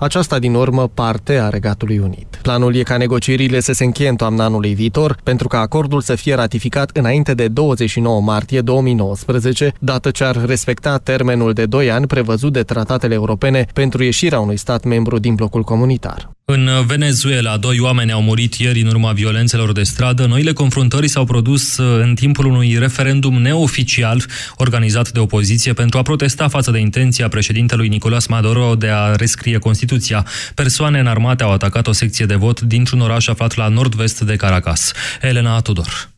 aceasta din urmă parte a Regatului Unit. Planul e ca negocierile să se încheie în toamna anului viitor, pentru ca acordul să fie ratificat înainte de 29 martie 2019, dată ce ar respecta termenul de 2 ani prevăzut de tratatele europene pentru ieșirea unui stat membru din blocul comunitar. În Venezuela, doi oameni au murit ieri în urma violențelor de stradă. Noile confruntări s-au produs uh, în timpul unui referendum neoficial organizat de opoziție pentru a protesta față de intenția președintelui Nicolás Maduro de a rescrie Constituția. Persoane înarmate au atacat o secție de vot dintr-un oraș aflat la nord-vest de Caracas. Elena Tudor.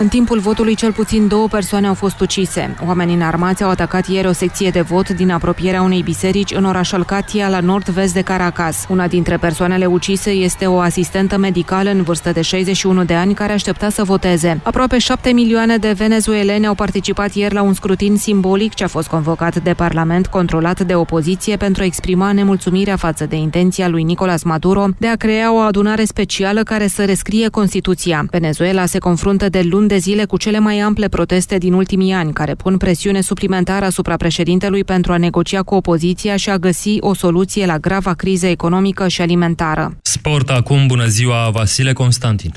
În timpul votului, cel puțin două persoane au fost ucise. Oamenii înarmați au atacat ieri o secție de vot din apropierea unei biserici în orașul Katia, la nord-vest de Caracas. Una dintre persoanele ucise este o asistentă medicală în vârstă de 61 de ani care aștepta să voteze. Aproape 7 milioane de venezueleni au participat ieri la un scrutin simbolic ce a fost convocat de Parlament controlat de opoziție pentru a exprima nemulțumirea față de intenția lui Nicolas Maduro de a crea o adunare specială care să rescrie Constituția. Venezuela se confruntă de luni de zile cu cele mai ample proteste din ultimii ani, care pun presiune suplimentară asupra președintelui pentru a negocia cu opoziția și a găsi o soluție la grava criză economică și alimentară. Sport acum, bună ziua, Vasile Constantin.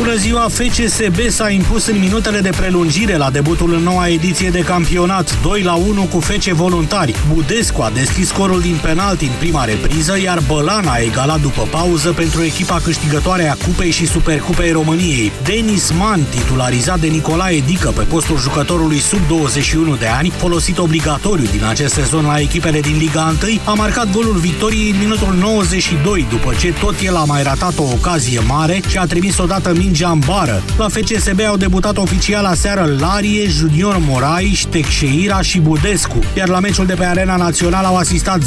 Bună ziua! FCSB s-a impus în minutele de prelungire la debutul în noua ediție de campionat, 2 la 1 cu FC Voluntari. Budescu a deschis scorul din penalti în prima repriză, iar Bălan a egalat după pauză pentru echipa câștigătoare a Cupei și Supercupei României. Denis Man, titularizat de Nicolae Dică pe postul jucătorului sub 21 de ani, folosit obligatoriu din acest sezon la echipele din Liga 1, a marcat golul victoriei în minutul 92, după ce tot el a mai ratat o ocazie mare și a trimis odată mingea în bară. La FCSB au debutat oficial aseară Larie, Junior Morai, Teixeira și Budescu, iar la meciul de pe Arena Națională au asistat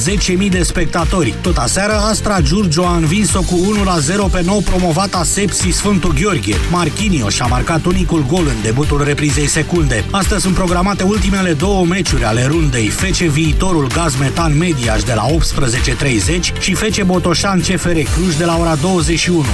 10.000 de spectatori. Tot aseară, Astra Giurgio a învins-o cu 1-0 pe nou promovata Sepsi Sfântul Gheorghe. Marchinio și-a marcat unicul gol în debutul reprizei secunde. Astăzi sunt programate ultimele două meciuri ale rundei. Fece viitorul Gaz Metan Mediaș de la 18.30 și Fece Botoșan CFR Cluj de la ora 21.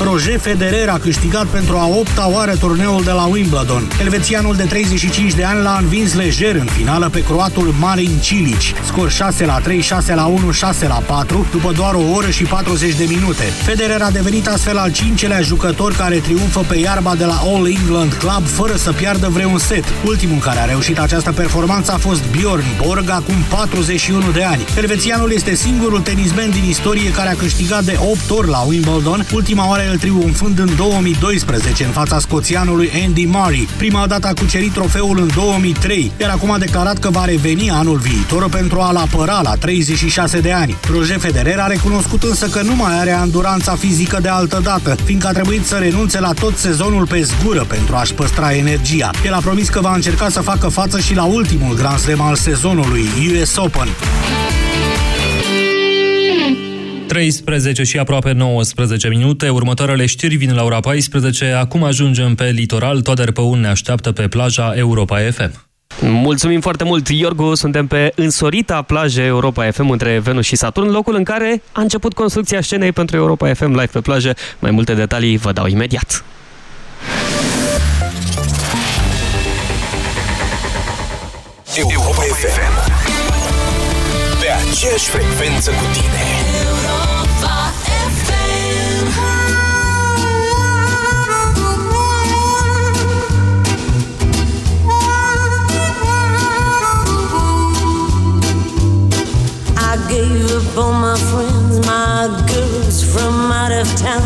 Roger Federer a câștigat pentru a opta oară turneul de la Wimbledon. Elvețianul de 35 de ani l-a învins lejer în finală pe croatul Marin Cilic. Scor 6 la 3, 6 la 1, 6 la 4, după doar o oră și 40 de minute. Federer a devenit astfel al cincelea jucător care triumfă pe iarba de la All England Club fără să piardă vreun set. Ultimul care a reușit această performanță a fost Bjorn Borg, acum 41 de ani. Elvețianul este singurul tenismen din istorie care a câștigat de 8 ori la Wimbledon, ultima oară el triumfând în 2012 în fața scoțianului Andy Murray. Prima dată a cucerit trofeul în 2003, iar acum a declarat că va reveni anul viitor pentru a-l apăra la 36 de ani. Roger Federer a recunoscut însă că nu mai are anduranța fizică de altă dată, fiindcă a trebuit să renunțe la tot sezonul pe zgură pentru a-și păstra energia. El a promis că va încerca să facă față și la ultimul Grand Slam al sezonului, US Open. 13 și aproape 19 minute. Următoarele știri vin la ora 14. Acum ajungem pe litoral. Toader Păun ne așteaptă pe plaja Europa FM. Mulțumim foarte mult, Iorgu. Suntem pe însorita plajă Europa FM între Venus și Saturn, locul în care a început construcția scenei pentru Europa FM live pe plajă. Mai multe detalii vă dau imediat. Europa FM Pe aceeași frecvență cu tine all my friends, my girls from out of town.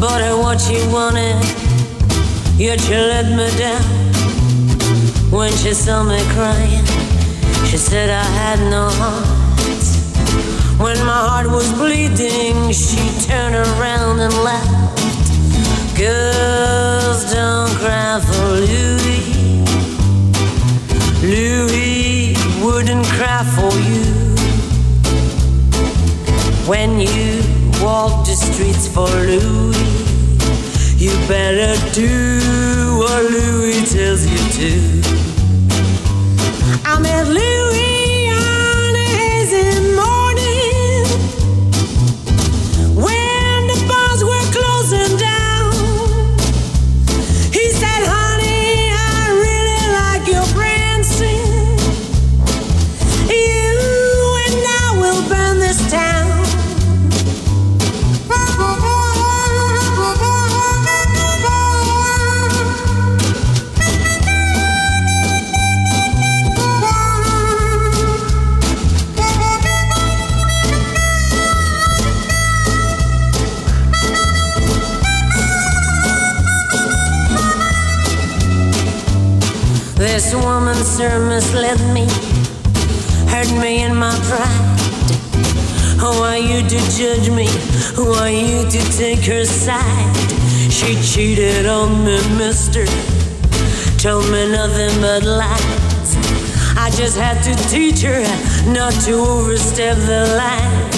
Bought her what she wanted, yet she let me down. When she saw me crying, she said I had no heart. When my heart was bleeding, she turned around and laughed. Girls don't cry for Louis. Louis wouldn't cry for you. When you walk the streets for Louis, you better do what Louis tells you to. I met Louis This woman, sir, misled me, hurt me in my pride. Who are you to judge me? Who are you to take her side? She cheated on me, mister. Told me nothing but lies. I just had to teach her not to overstep the line.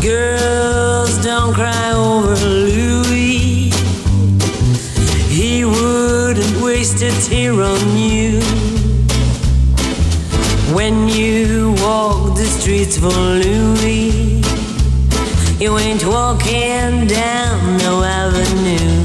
Girls, don't cry over Louis. Wouldn't waste a tear on you. When you walk the streets for Louis, you ain't walking down no avenue.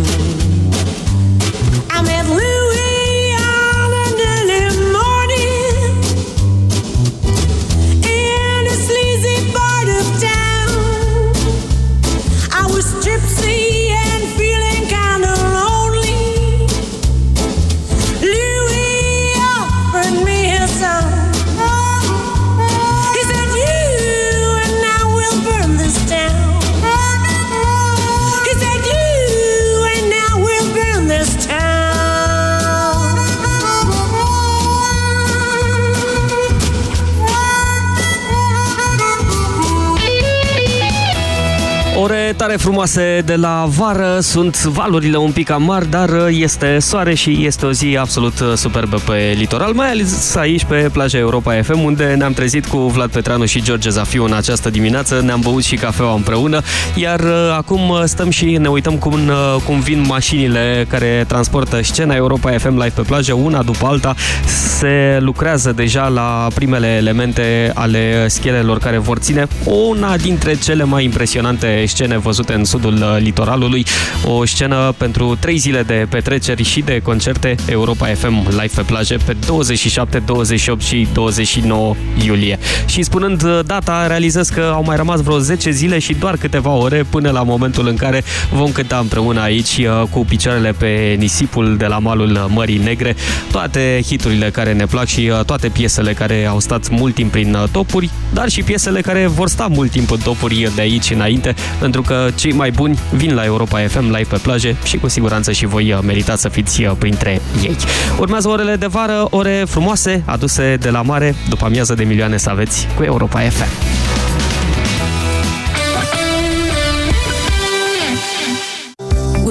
Tare frumoase de la vară, sunt valurile un pic amari, dar este soare și este o zi absolut superbă pe litoral, mai ales aici pe plaja Europa FM, unde ne-am trezit cu Vlad Petreanu și George Zafiu în această dimineață, ne-am băut și cafeaua împreună, iar uh, acum stăm și ne uităm cum, uh, cum vin mașinile care transportă scena Europa FM live pe plajă, una după alta, se lucrează deja la primele elemente ale schelelor care vor ține una dintre cele mai impresionante scene văzute în sudul uh, litoralului, o scenă pentru trei zile de petreceri și de concerte Europa FM live pe plaje pe 27, 28 și 29 iulie. Și spunând uh, data, realizez că au mai rămas vreo 10 zile și doar câteva ore până la momentul în care vom cânta împreună aici uh, cu picioarele pe nisipul de la malul Mării Negre, toate hiturile care ne plac și toate piesele care au stat mult timp prin topuri, dar și piesele care vor sta mult timp în topuri de aici înainte, pentru că cei mai buni vin la Europa FM live pe plaje și cu siguranță și voi uh, meritați să fiți uh, printre ei. Urmează orele de vară, ore frumoase aduse de la mare, după amiază de milioane să aveți cu Europa FM.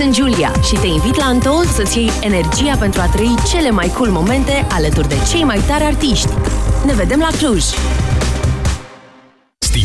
Sunt Julia și te invit la Untold să-ți iei energia pentru a trăi cele mai cool momente alături de cei mai tari artiști. Ne vedem la Cluj!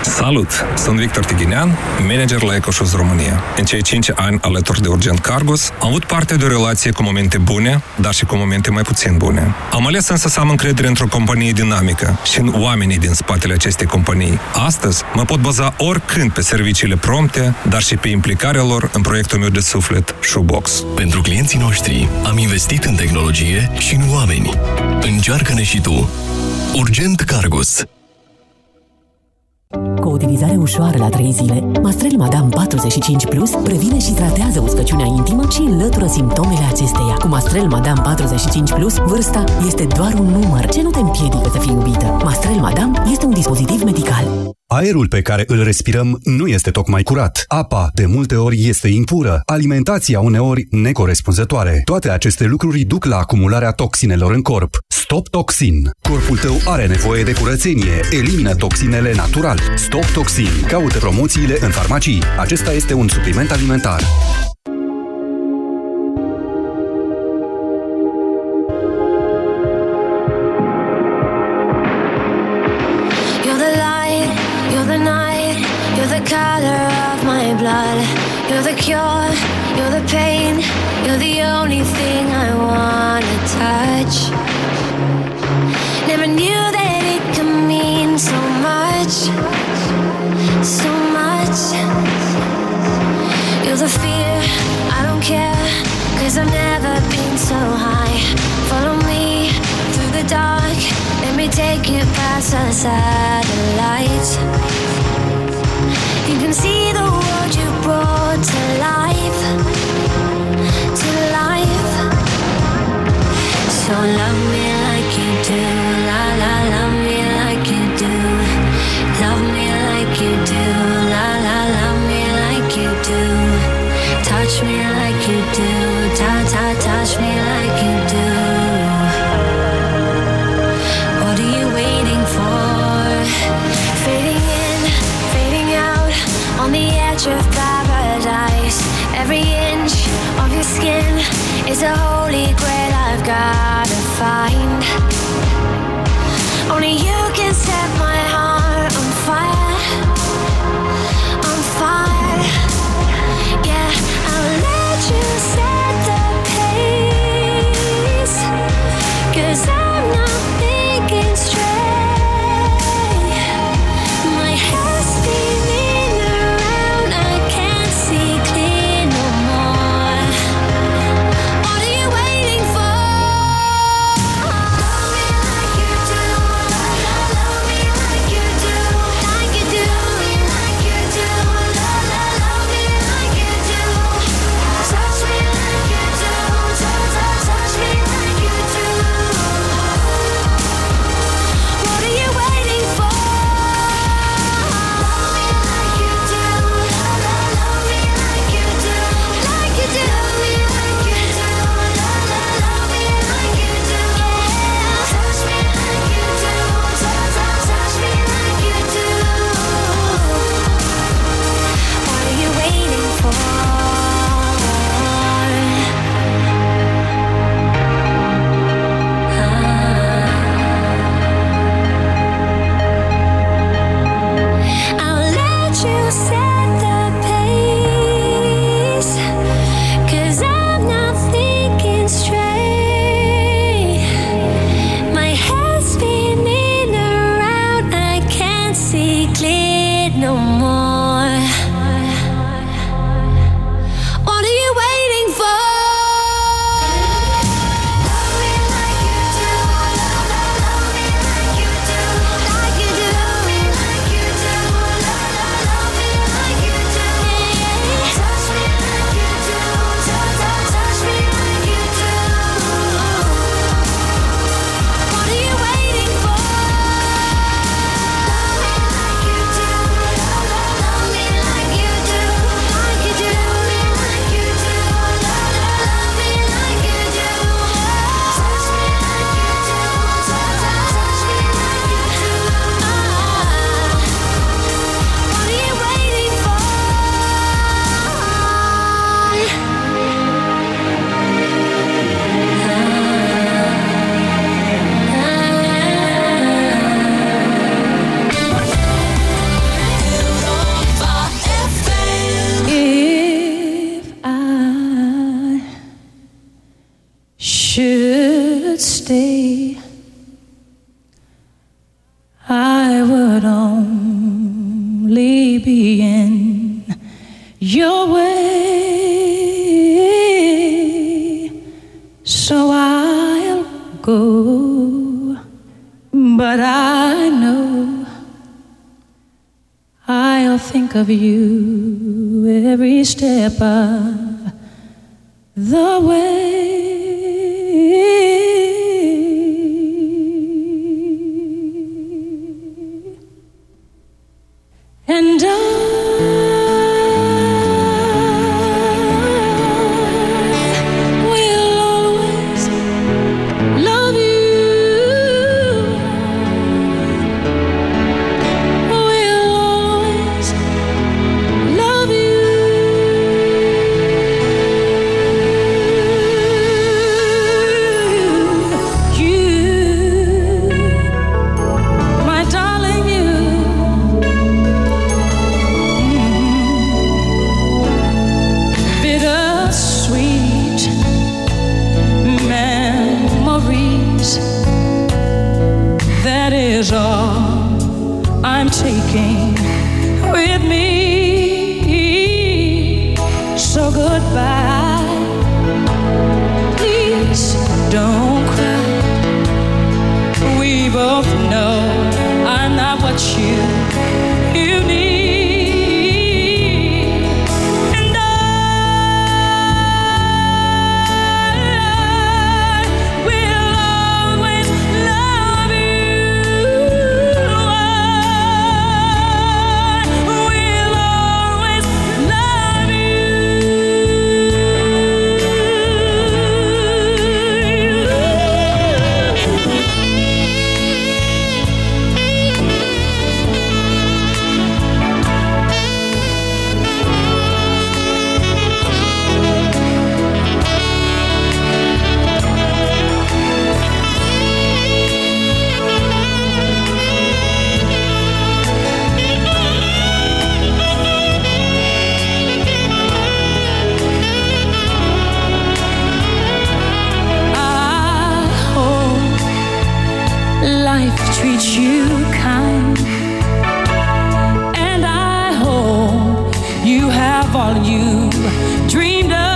Salut! Sunt Victor Tighinean, manager la EcoShoes România. În cei 5 ani alături de Urgent Cargos, am avut parte de o relație cu momente bune, dar și cu momente mai puțin bune. Am ales însă să am încredere într-o companie dinamică și în oamenii din spatele acestei companii. Astăzi mă pot baza oricând pe serviciile prompte, dar și pe implicarea lor în proiectul meu de suflet, Shoebox. Pentru clienții noștri am investit în tehnologie și în oameni. Încearcă-ne și tu. Urgent Cargos. Cu o utilizare ușoară la 3 zile, Mastrel Madame 45 Plus previne și tratează uscăciunea intimă și înlătură simptomele acesteia. Cu Mastrel Madame 45 Plus, vârsta este doar un număr ce nu te împiedică să fii iubită. Mastrel Madame este un dispozitiv medical. Aerul pe care îl respirăm nu este tocmai curat. Apa, de multe ori, este impură. Alimentația, uneori, necorespunzătoare. Toate aceste lucruri duc la acumularea toxinelor în corp. Stop Toxin. Corpul tău are nevoie de curățenie. Elimină toxinele natural. Stop Toxin. Caută promoțiile în farmacii. Acesta este un supliment alimentar. Feel the fear, I don't care, cause I've never been so high. Follow me through the dark, let me take you past the satellites. You can see the world you brought to life, to life. So love me. of you every step of the way. Treat you kind. And I hope you have all you dreamed of.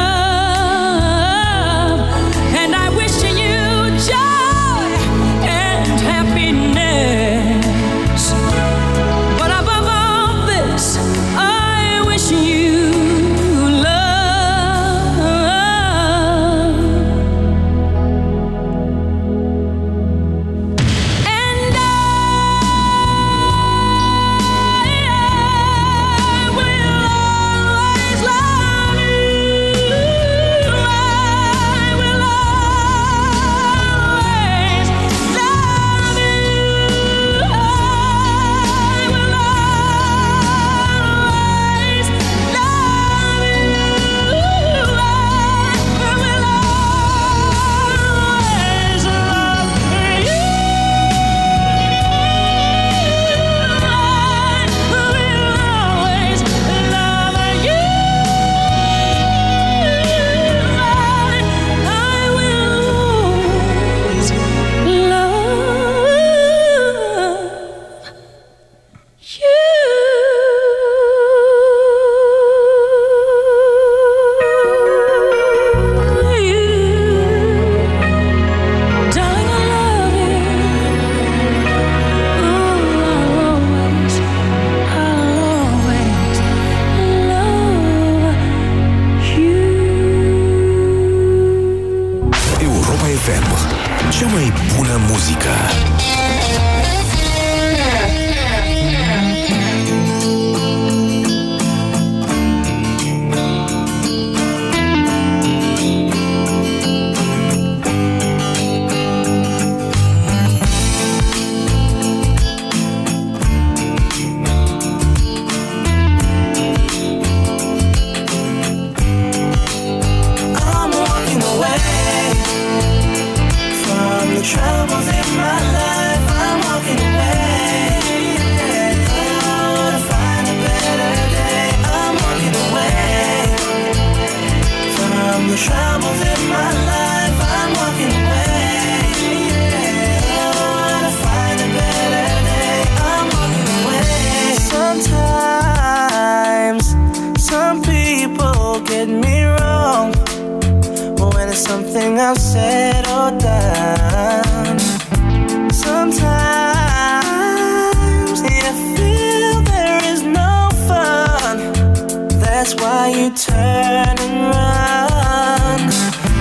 You turn run.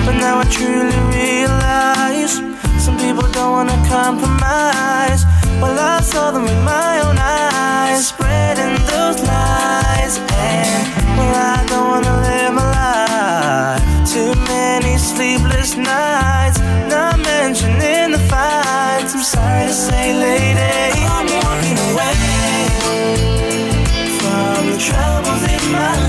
But now I truly realize some people don't wanna compromise. Well, I saw them with my own eyes, spreading those lies. And well, I don't wanna live my life. Too many sleepless nights, not mentioning the fights. I'm sorry to say, lady, I'm walking away from the troubles in my life.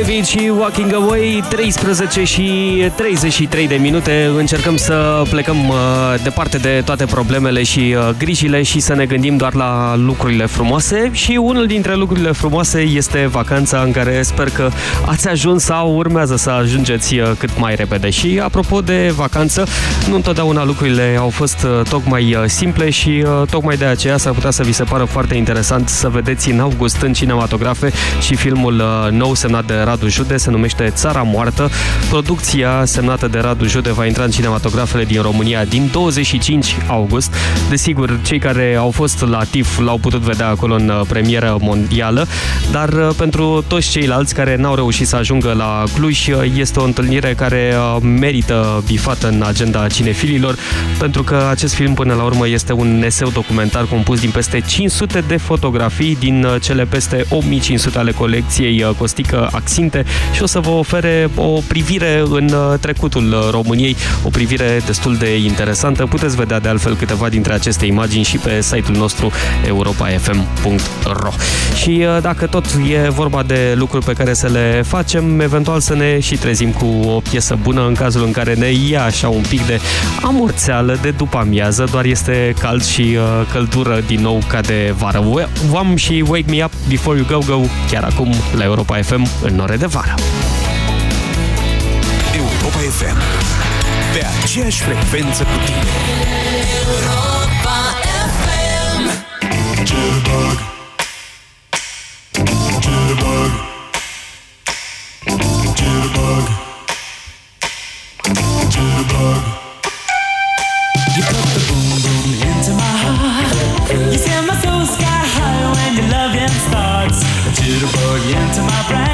David și Walking Away 13 și 33 de minute. Încercăm să plecăm uh, departe de toate problemele și uh, grijile Și să ne gândim doar la lucrurile frumoase. Și unul dintre lucrurile frumoase este vacanța În care sper că ați ajuns sau urmează să ajungeți uh, cât mai repede. Și apropo de vacanță Nu întotdeauna lucrurile au fost tocmai simple Și tocmai de aceea s-ar putea să vi se pară foarte interesant Să vedeți în august în cinematografe Și filmul nou semnat de Radu Jude Se numește Țara Moartă Producția semnată de Radu Jude va intra în cinematografele din România din 25 august. Desigur, cei care au fost la TIF l-au putut vedea acolo în uh, premieră mondială, dar uh, pentru toți ceilalți care n-au reușit să ajungă la Cluj, uh, este o întâlnire care merită bifată în agenda cinefililor, pentru că acest film până la urmă este un eseu documentar compus din peste 500 de fotografii din cele peste 8500 ale colecției Costică Axinte și o să vă ofere o privire în trecutul României, o privire destul de interesantă. Puteți vedea de altfel câteva dintre aceste imagini și pe site-ul nostru europafm.ro Și uh, dacă tot e vorba de lucruri pe care să le facem, eventual să ne și trezim cu o piesă bună în cazul în care ne ia așa un pic de amorțeală de după amiază, doar este cald și uh, căldură din nou ca de vară. V-am și Wake Me Up Before You Go Go chiar acum la Europa FM în nore de vară. Europa FM Pe aceeași frecvență cu tine. Europa FM Jitterbug Jitterbug Jitterbug Jitterbug You put the boom boom into my heart. You send my soul sky high when your loving starts Jitterbug into my brain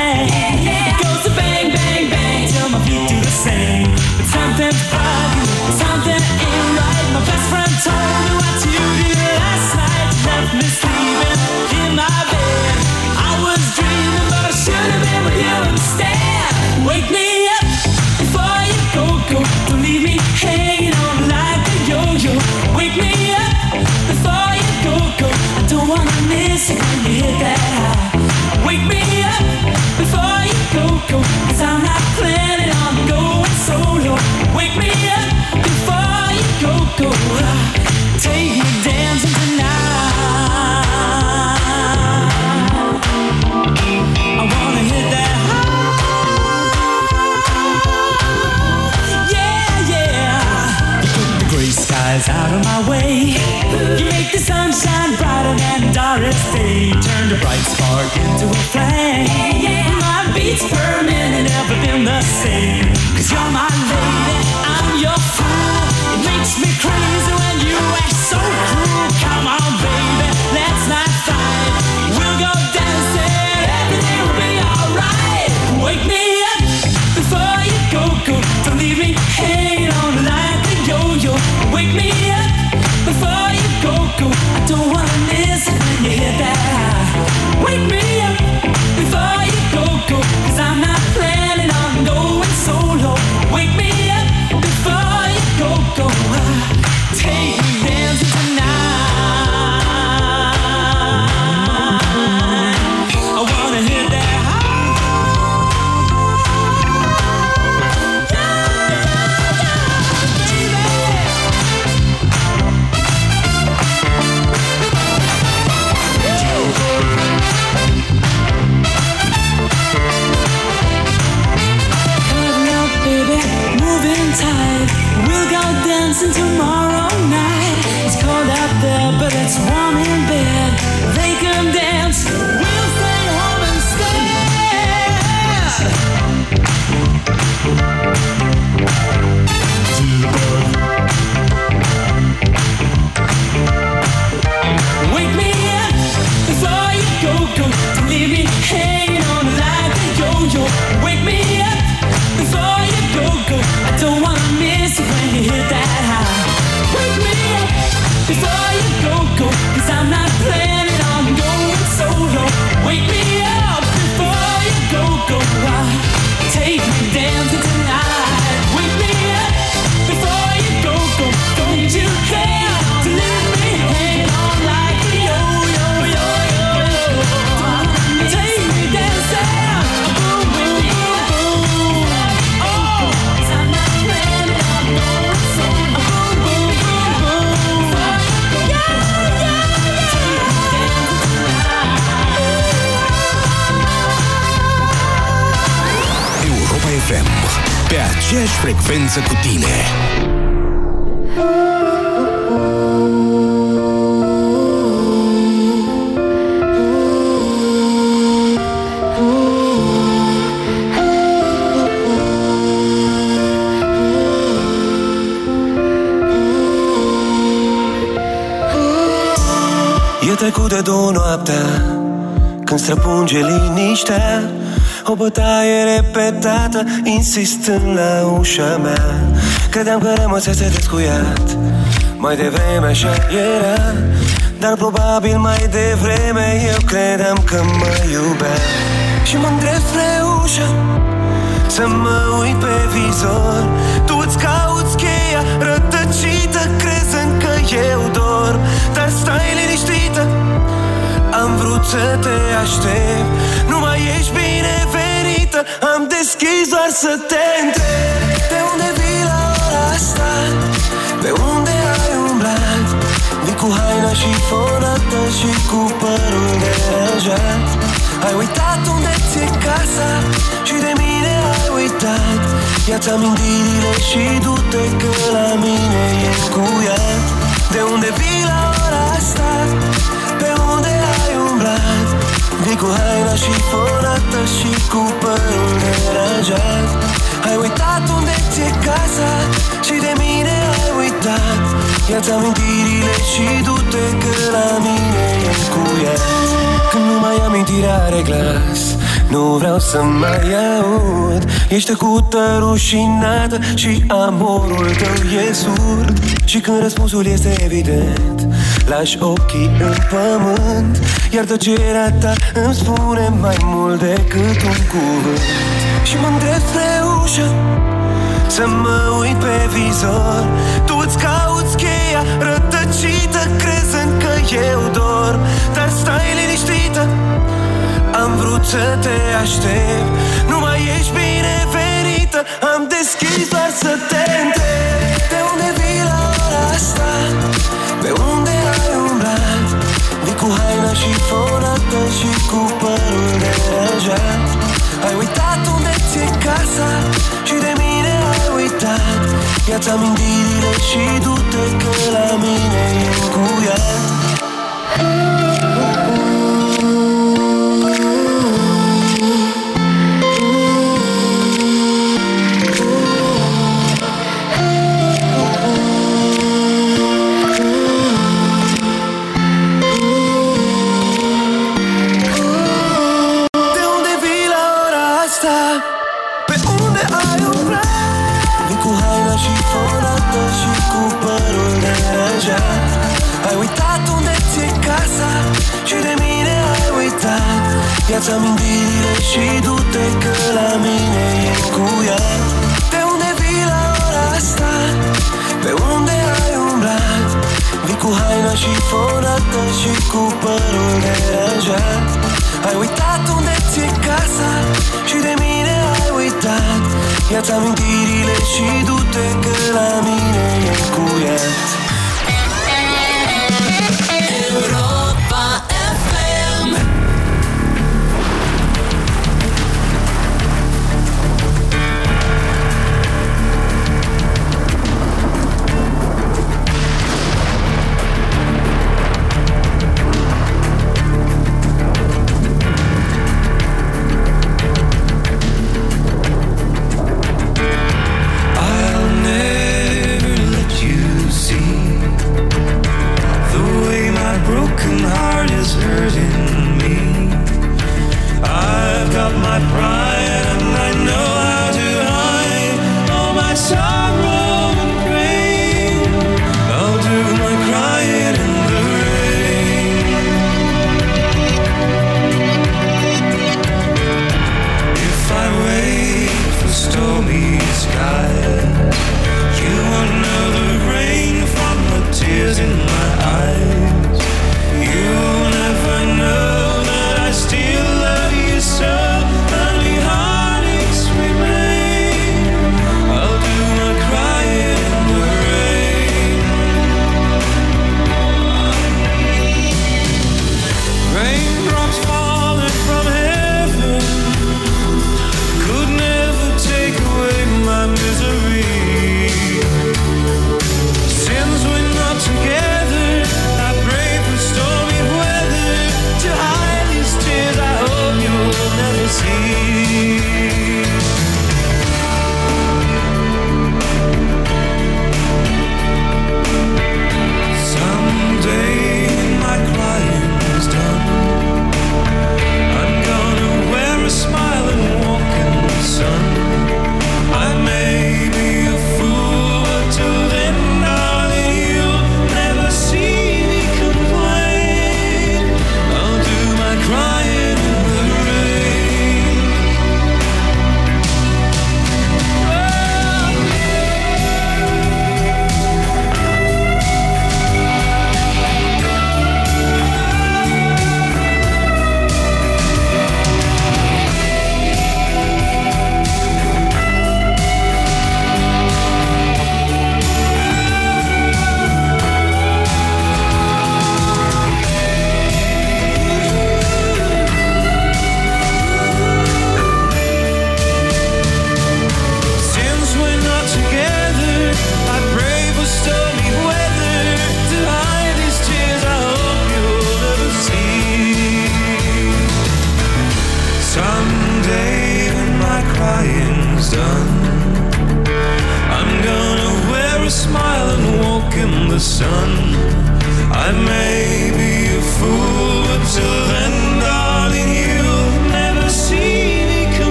aceeași frecvență cu tine. E trecut de două noaptea Când străpunge liniștea O bătaie repetată Insistând la ușa mea. Credeam că rămăsese descuiat Mai devreme așa era. Dar probabil mai devreme Eu credeam că mă iubea. Și mă îndrept spre ușă Să mă uit pe vizor. Tu îți cauți cheia rătăcită Crezând că eu dorm Dar stai liniștită Am vrut să te aștept Nu mai ești binevenită Am deschis doar să te întreb De unde vii la ora asta? Pe unde ai umblat? Vii cu haina și fonată Și cu părul deranjat Ai uitat unde ți-e casa Și de mine ai uitat Ia-ți amintirile și du-te că la mine e cuiat De unde vii la ora asta? Pe unde ai umblat? Vii cu haina și fonată și cu părul deranjat Ai uitat unde ți-e casa și de mine ai uitat. Ia-ți amintirile și du-te că la mine e cuiat Când nu mai amintirea are glas Nu vreau să mai aud. Ești tăcută, rușinată și amorul tău e surd. Și când răspunsul este evident Lași ochii în pământ Iar tăcerea ta îmi spune mai mult decât un cuvânt. Și mă îndrept spre ușă Să mă uit pe vizor. Tu îți cauți cheia rătăcită Crezând că eu dorm. Dar stai liniștită Am vrut să te aștept. Nu mai ești binevenită Am deschis doar să te întreb. De unde vii la ora asta? Pe unde și fonată Și cu părul deranjat Ai uitat unde ți-e casa Și de mine ai uitat. Ia-ți amintirile și du-te că la mine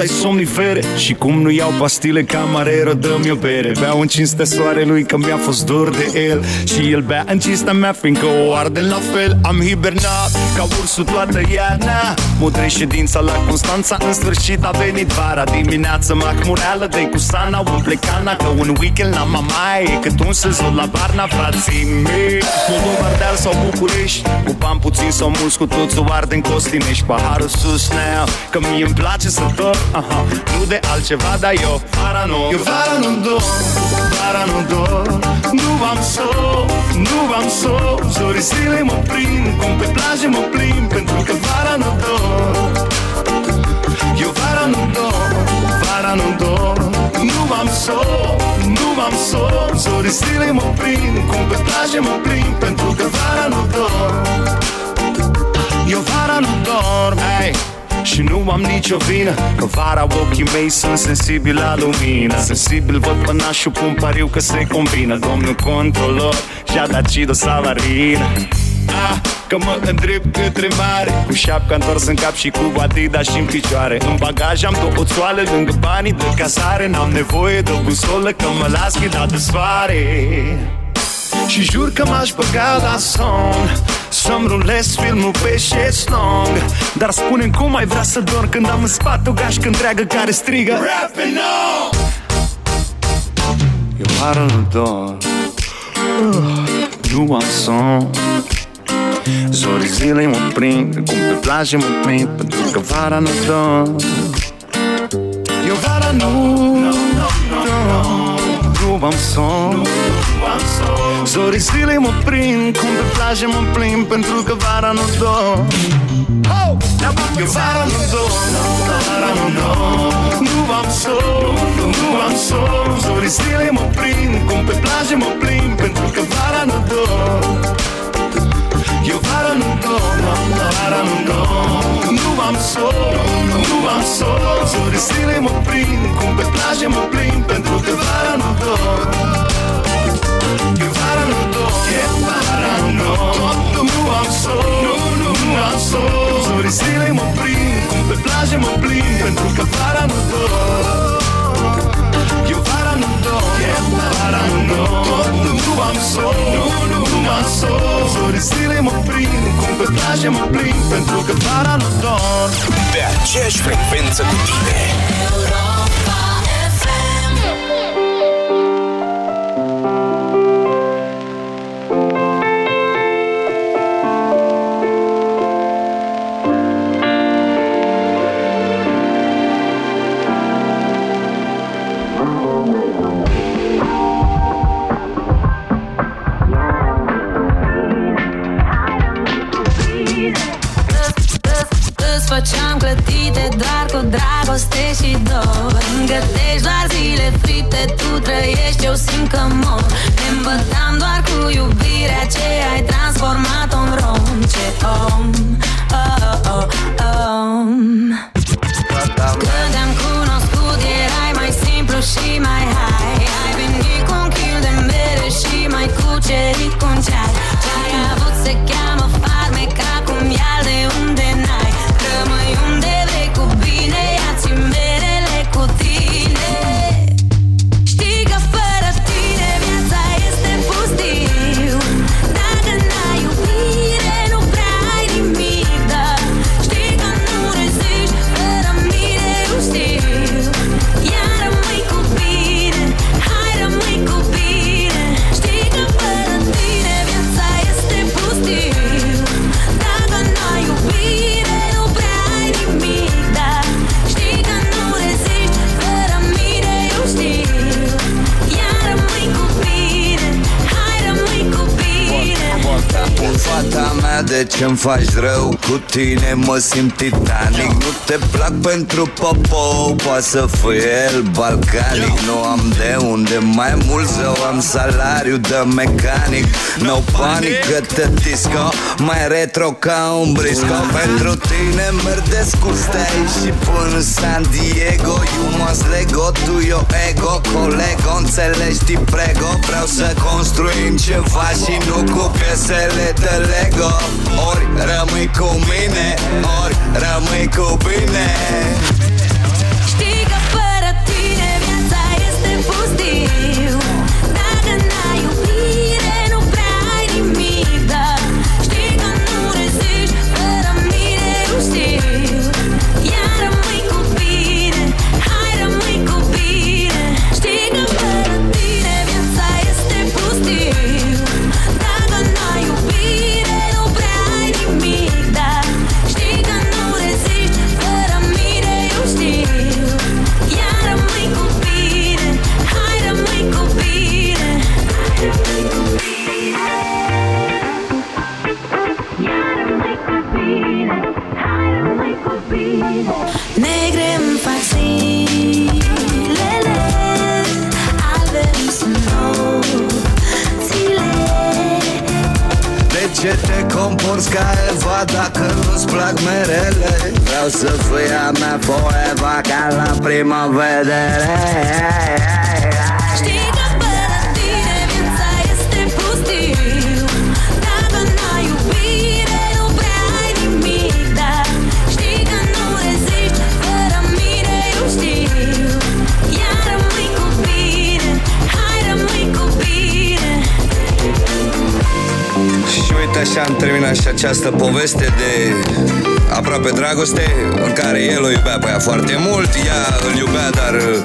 dai somnifere Și cum nu iau pastile camarero Dă-mi o bere. Beau în cinstea soarelui că mi-a fost dor de el. Și el bea în cinstea mea Fiindcă o arde la fel. Am hibernat ca ursul toată iarna Mudre ședința la Constanța În sfârșit a venit vara Dimineața mahmureală de cu sana Un plecana că un weekend la mamaie E cât un sezon la Varna, frații mei. Moldova, Ardeal sau București Cu bani puțin sau mulți cu toți o arde în Costinești. Paharul sus now Că mie îmi place să dorm aha, Nu de altceva, dar eu vara nu Eu vara nu dorm, vara nu dorm Nu am sol, nu am sol Zorii zile mă prind Cum pe plajă mă plimb Pentru că vara nu dorm Eu vara nu dorm, vara nu dorm Nu am sol, nu am sol. Zorii zile mă prind Cum pe plajă mă plimb Pentru că vara nu dorm eu vara nu dorm hey. Și nu am nicio vină Că vara ochii mei sunt sensibili la lumină. Sensibil văd pănașul pun pariu că se combină. Domnul controlor și-a dat Cido Salarină Ah, că mă îndrept către mare. Cu șapca întors în cap și cu Adidas și în picioare. În bagaj am două țoale lângă banii de casare. N-am nevoie de o busolă că mă las ghidat de soare și jur că m-aș băga la somn Să-mi rulez filmul pe șeslong Dar spune cum ai vrea să dorm Când am în spate o gașcă întreagă care strigă. Rapping on! Eu vară nu dorm. Nu am somn Zorii zilei mă prind Cum pe plajă mă prind Pentru că vara nu dorm Eu vara nu dorm Nu am somn. Zorii zilei mă prind Cum pe plajă mă plimb Pentru că vara nu dorm oh! Eu vara nu dorm Vara nu dorm Nu am sol Nu am sol Zorii zilei mă prind Cum pe plajă mă plimb Pentru că vara nu dorm Eu vara nu dorm Vara nu dorm. Nu am sol Nu am sol Zorii zilei mă prind Cum pe plajă mă plimb Pentru că vara nu dorm. Eu vara nu dorm Eu vara nu dorm. Nu am sol Nu, nu, nu am sol Zorii zilei mă prind Cum pe plajă mă plimb Pentru că vara nu dorm Eu vara nu dorm Eu vara nu dorm Nu am sol. Nu, nu, nu am sol. Zorii zilei mă prind Cum pe plajă mă plimb Pentru că vara nu dorm Pe aceeași frecvență cu tine. Îți dragoste și dor Gătești doar zile fripte, tu trăiești, eu simt că mor de ce-mi faci rău Cu tine mă simt titanic. Nu te plac pentru popo Poate să fie el balcanic. Nu am de unde mai mult Zău am salariu de mecanic. No panic că te disco Mai retro ca un brisco. Pentru tine merg de scurs de aici Și până în San Diego. You must Lego, tu eu ego Colego, înțelegi, ti prego. Vreau să construim ceva și nu cu piesele de Lego Ori rămâi cu mine, ori rămâi cu bine ce te comporți ca Eva dacă nu-ți plac merele? Vreau să fii a mea forever ca la prima vedere așa am terminat și această poveste de aproape dragoste În care el o iubea pe ea foarte mult Ea îl iubea, dar uh,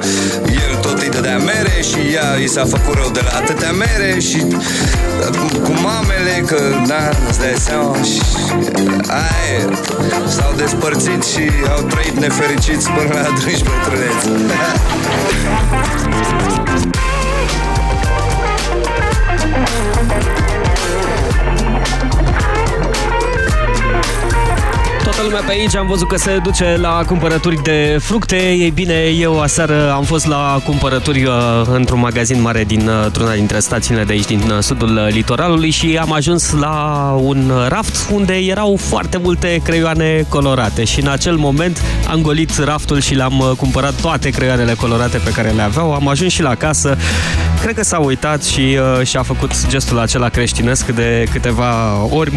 el tot îi dădea mere Și ea i s-a făcut rău de la atâtea mere Și uh, cu, cu mamele, că da, îți dai seama și aia e. S-au despărțit și au trăit nefericiți până la adânci bătrâneți Toată lumea pe aici am văzut că se duce la cumpărături de fructe. Ei bine, eu aseară am fost la cumpărături uh, într-un magazin mare din uh, una dintre stațiile de aici, din uh, sudul uh, litoralului și am ajuns la un raft unde erau foarte multe creioane colorate și în acel moment am golit raftul și le-am uh, cumpărat toate creioanele colorate pe care le aveau. Am ajuns și la casă. Cred că s-a uitat și uh, și-a făcut gestul acela creștinesc de câteva ori.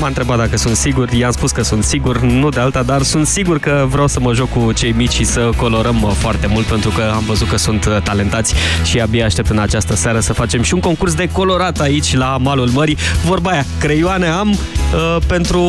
M-a întrebat dacă sunt sigur. I-am spus că sunt sigur, nu de alta, dar sunt sigur că vreau să mă joc cu cei mici și să colorăm uh, foarte mult pentru că am văzut că sunt uh, talentați și abia aștept în această seară să facem și un concurs de colorat aici la malul mării. Vorba aia, creioane am uh, pentru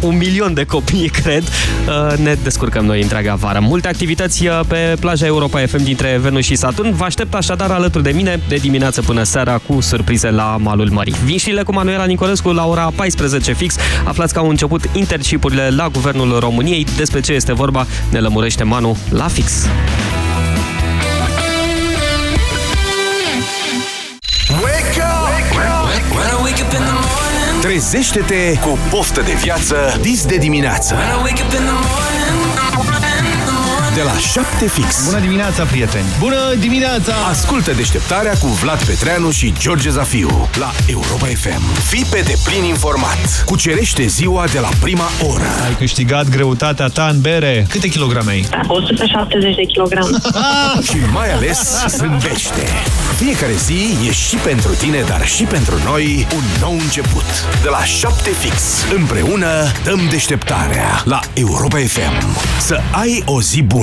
un milion de copii, cred. Uh, ne descurcăm noi întreaga vară. Multe activități uh, pe plaja Europa FM dintre Venus și Saturn. Vă aștept așadar alături de mine de dimineață până seara cu surprize la malul mării. Vin știrile cu Manuela Nicolescu la ora 14 fix. Aflați că au început intercipurile la Guvernul României. Despre ce este vorba ne lămurește Manu la fix. Wake up! Trezește-te cu poftă de viață dis de dimineață. De la 7 fix. Bună dimineața, prieteni! Bună dimineața! Ascultă deșteptarea cu Vlad Petreanu și George Zafiu la Europa FM. Fii pe deplin informat. Cucerește ziua de la prima oră. Ai câștigat greutatea ta în bere. Câte kilograme ai? 170 de kilograme. și mai ales zâmbește. Fiecare zi e și pentru tine, dar și pentru noi un nou început. De la 7 fix. Împreună dăm deșteptarea la Europa FM. Să ai o zi bună.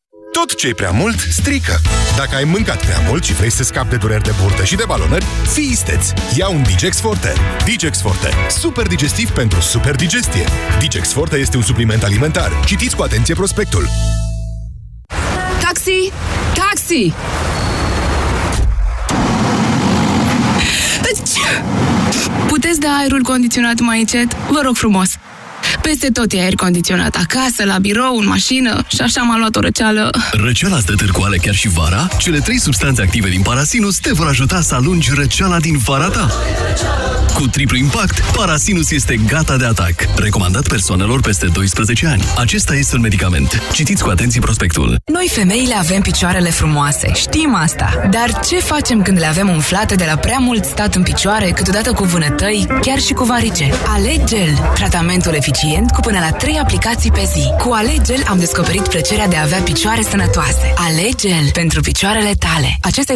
Tot ce prea mult strică. Dacă ai mâncat prea mult și vrei să scapi de dureri de burtă și de balonări, fii isteț! Ia un Digex Forte. Digex Forte. Super digestiv pentru super digestie. Digex Forte este un supliment alimentar. Citiți cu atenție prospectul. Taxi! Taxi! Deci, puteți da aerul condiționat mai încet? Vă rog frumos! Peste tot e aer condiționat, acasă, la birou, în mașină și așa m-a luat o răceală. Răceala stă târcoale chiar și vara? Cele trei substanțe active din Parasinus te vor ajuta să alungi răceala din vara ta. Cu triplu impact, Parasinus este gata de atac. Recomandat persoanelor peste 12 ani. Acesta este un medicament. Citiți cu atenție prospectul. Noi femeile avem picioarele frumoase, știm asta. Dar ce facem când le avem umflate de la prea mult stat în picioare, câteodată cu vânătăi, chiar și cu varice? Alegel, tratamentul eficient cu până la 3 aplicații pe zi. Cu Alegel am descoperit plăcerea de a avea picioare sănătoase. Alegel pentru picioarele tale. Acesta este